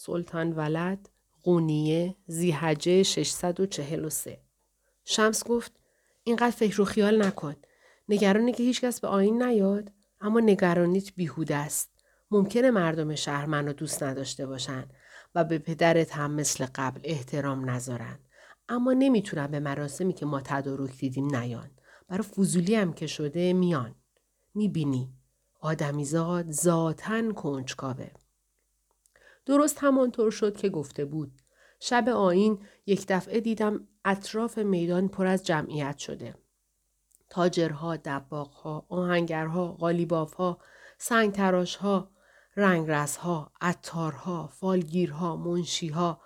سلطان ولد قونیه زیحجه 643 شمس گفت اینقدر فکر و خیال نکن. نگرانی که هیچکس به آین نیاد اما نگرانیت بیهوده است. ممکنه مردم شهر منو دوست نداشته باشن و به پدرت هم مثل قبل احترام نذارن. اما نمی‌تونن به مراسمی که ما تدارک دیدیم نیان. برای فضولی هم که شده میان. می‌بینی. آدمیزاد ذاتا کنجکاوه. درست همانطور شد که گفته بود. شب آین یک دفعه دیدم اطراف میدان پر از جمعیت شده. تاجرها، دباغها، آهنگرها، غالیبافها، سنگتراشها، رنگرسها، عطارها، فالگیرها، منشیها،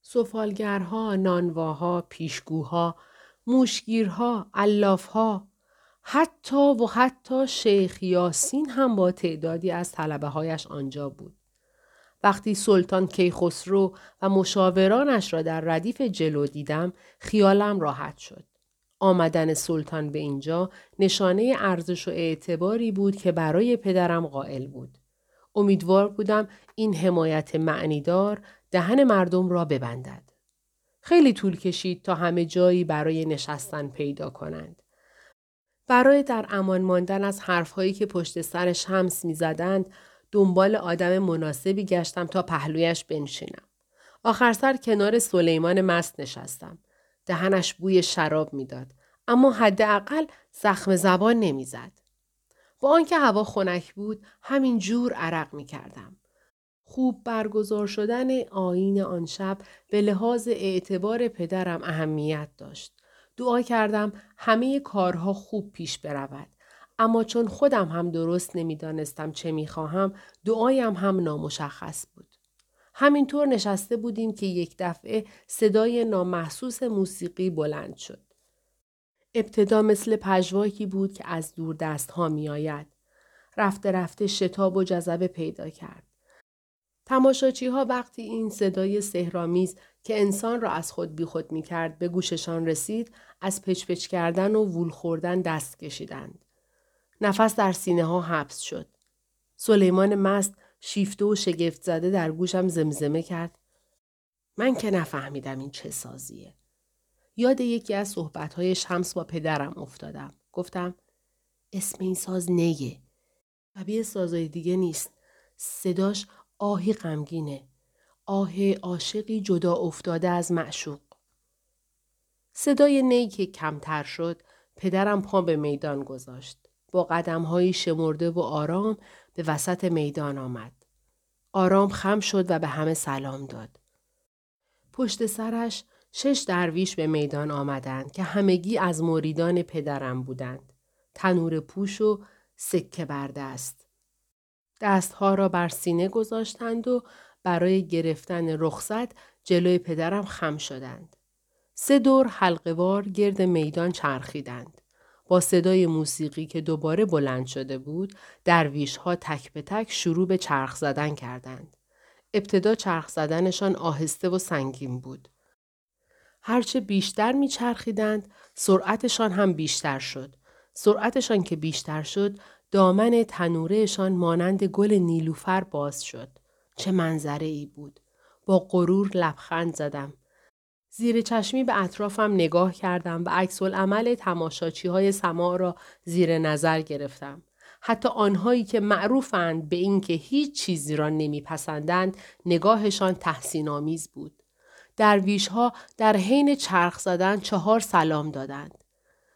سفالگرها، نانواها، پیشگوها، موشگیرها، علافها، حتی و حتی شیخ یاسین هم با تعدادی از طلبه هایش آنجا بود. وقتی سلطان کیخسرو و مشاورانش را در ردیف جلو دیدم خیالم راحت شد. آمدن سلطان به اینجا نشانه ارزش و اعتباری بود که برای پدرم قائل بود. امیدوار بودم این حمایت معنیدار دهن مردم را ببندد. خیلی طول کشید تا همه جایی برای نشستن پیدا کنند. برای در امان ماندن از حرفهایی که پشت سر شمس می‌زدند دنبال آدم مناسبی گشتم تا پهلویش بنشینم. آخر سر کنار سلیمان مست نشستم. دهنش بوی شراب می‌داد. اما حداقل زخم زبان نمی‌زد. با آنکه هوا خنک بود همین جور عرق می کردم. خوب برگزار شدن آین آن شب به لحاظ اعتبار پدرم اهمیت داشت. دعا کردم همه کارها خوب پیش برود. اما چون خودم هم درست نمی‌دانستم چه می‌خواهم دعایم هم نامشخص بود. همینطور نشسته بودیم که یک دفعه صدای نامحسوس موسیقی بلند شد. ابتدا مثل پژواکی بود که از دور دست ها می آید. رفته رفته شتاب و جذبه پیدا کرد. تماشاچی ها وقتی این صدای سهرامیز که انسان را از خود بیخود می کرد به گوششان رسید از پچ پچ کردن و وول خوردن دست کشیدند. نفس در سینه ها حبس شد. سلیمان مست شیفته و شگفت زده در گوشم زمزمه کرد. من که نفهمیدم این چه سازیه. یاد یکی از صحبتهای شمس با پدرم افتادم. گفتم اسم این ساز نگه. شبیه سازهای دیگه نیست. صداش آهی غمگینه. آه عاشقی جدا افتاده از معشوق. صدای نی که کمتر شد پدرم پا به میدان گذاشت. با قدمهایی شمرده و آرام به وسط میدان آمد. آرام خم شد و به همه سلام داد. پشت سرش شش درویش به میدان آمدند که همگی از مریدان پدرم بودند. تنور پوش و سکه بر دست. دستها را بر سینه گذاشتند و برای گرفتن رخصت جلوی پدرم خم شدند. سه دور حلقوار گرد میدان چرخیدند. با صدای موسیقی که دوباره بلند شده بود، درویش ها تک به تک شروع به چرخ زدن کردند. ابتدا چرخ زدنشان آهسته و سنگین بود. هرچه بیشتر میچرخیدند، سرعتشان هم بیشتر شد. سرعتشان که بیشتر شد، دامن تنورهشان مانند گل نیلوفر باز شد. چه منظره ای بود. با غرور لبخند زدم. زیر چشمی به اطرافم نگاه کردم و عکس عمل تماشاچی های سما را زیر نظر گرفتم. حتی آنهایی که معروفند به اینکه هیچ چیزی را نمیپسندند نگاهشان تحسین آمیز بود. درویش ها در حین چرخ زدن چهار سلام دادند.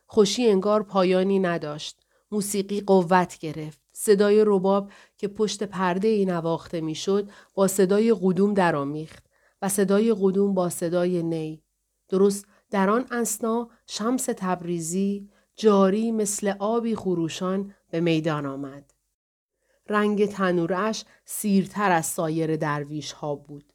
خوشی انگار پایانی نداشت. موسیقی قوت گرفت. صدای رباب که پشت پرده ای نواخته می‌شد با صدای قدوم درآمیخت. و صدای قدوم با صدای نی. درست در آن اسنا شمس تبریزی جاری مثل آبی خروشان به میدان آمد. رنگ تنورش سیرتر از سایر درویش ها بود.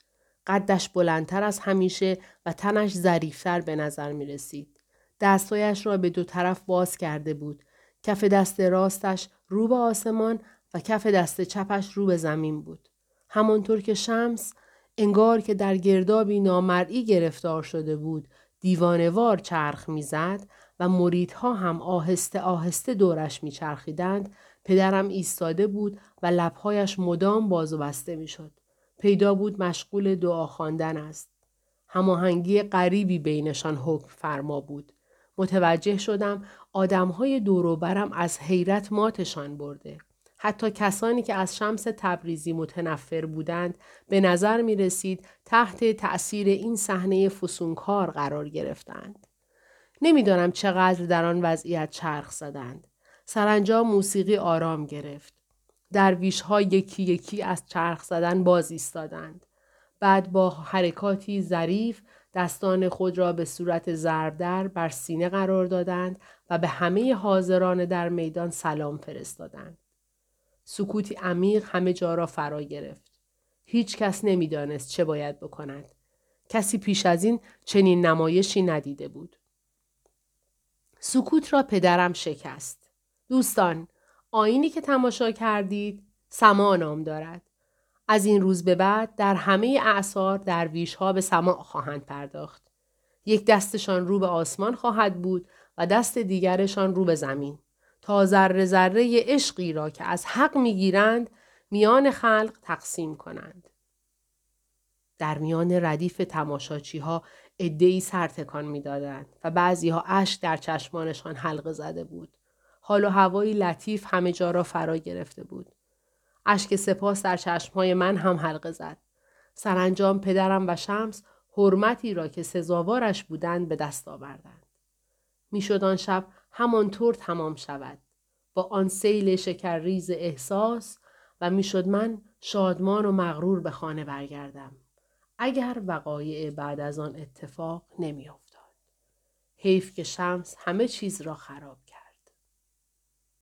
قدش بلندتر از همیشه و تنش ظریفتر به نظر می رسید. دستایش را به دو طرف باز کرده بود. کف دست راستش رو به آسمان و کف دست چپش رو به زمین بود. همانطور که شمس انگار که در گردابی نامرئی گرفتار شده بود دیوانوار چرخ می‌زد و مریدها هم آهسته آهسته دورش میچرخیدند پدرم ایستاده بود و لبهایش مدام باز و بسته می‌شد پیدا بود مشغول دعا خواندن است. هماهنگی غریبی بینشان حکم فرما بود. متوجه شدم آدمهای دوروبرم از حیرت ماتشان برده. حتی کسانی که از شمس تبریزی متنفر بودند به نظر می رسید تحت تأثیر این صحنه فسونکار قرار گرفتند. نمی‌دانم چقدر در آن وضعیت چرخ زدند. سرانجام موسیقی آرام گرفت. درویش ها یکی یکی از چرخ زدن باز ایستادند. بعد با حرکاتی ظریف دستان خود را به صورت ضربدر بر سینه قرار دادند و به همه حاضران در میدان سلام فرستادند. سکوتی عمیق همه جا را فرا گرفت. هیچ کس نمی‌دانست چه باید بکند. کسی پیش از این چنین نمایشی ندیده بود. سکوت را پدرم شکست. دوستان، آینی که تماشا کردید سما نام دارد. از این روز به بعد در همه اعثار درویش ها به سماع خواهند پرداخت. یک دستشان رو به آسمان خواهد بود و دست دیگرشان رو به زمین. تا ذره ذره عشقی را که از حق می‌گیرند میان خلق تقسیم کنند. در میان ردیف تماشاچی ها ادهی سرتکان می‌دادند و بعضی ها اشک در چشمانشان حلقه زده بود. حال و هوایی لطیف همه جا را فرا گرفته بود. اشک سپاس در چشمهای من هم حلقه زد. سرانجام پدرم و شمس حرمتی را که سزاوارش بودند به دست آوردند. می‌شد آن شب همانطور تمام شود. با آن سیل شکرریز احساس و می‌شد من شادمان و مغرور به خانه برگردم. اگر وقایع بعد از آن اتفاق نمیافتاد. حیف که شمس همه چیز را خراب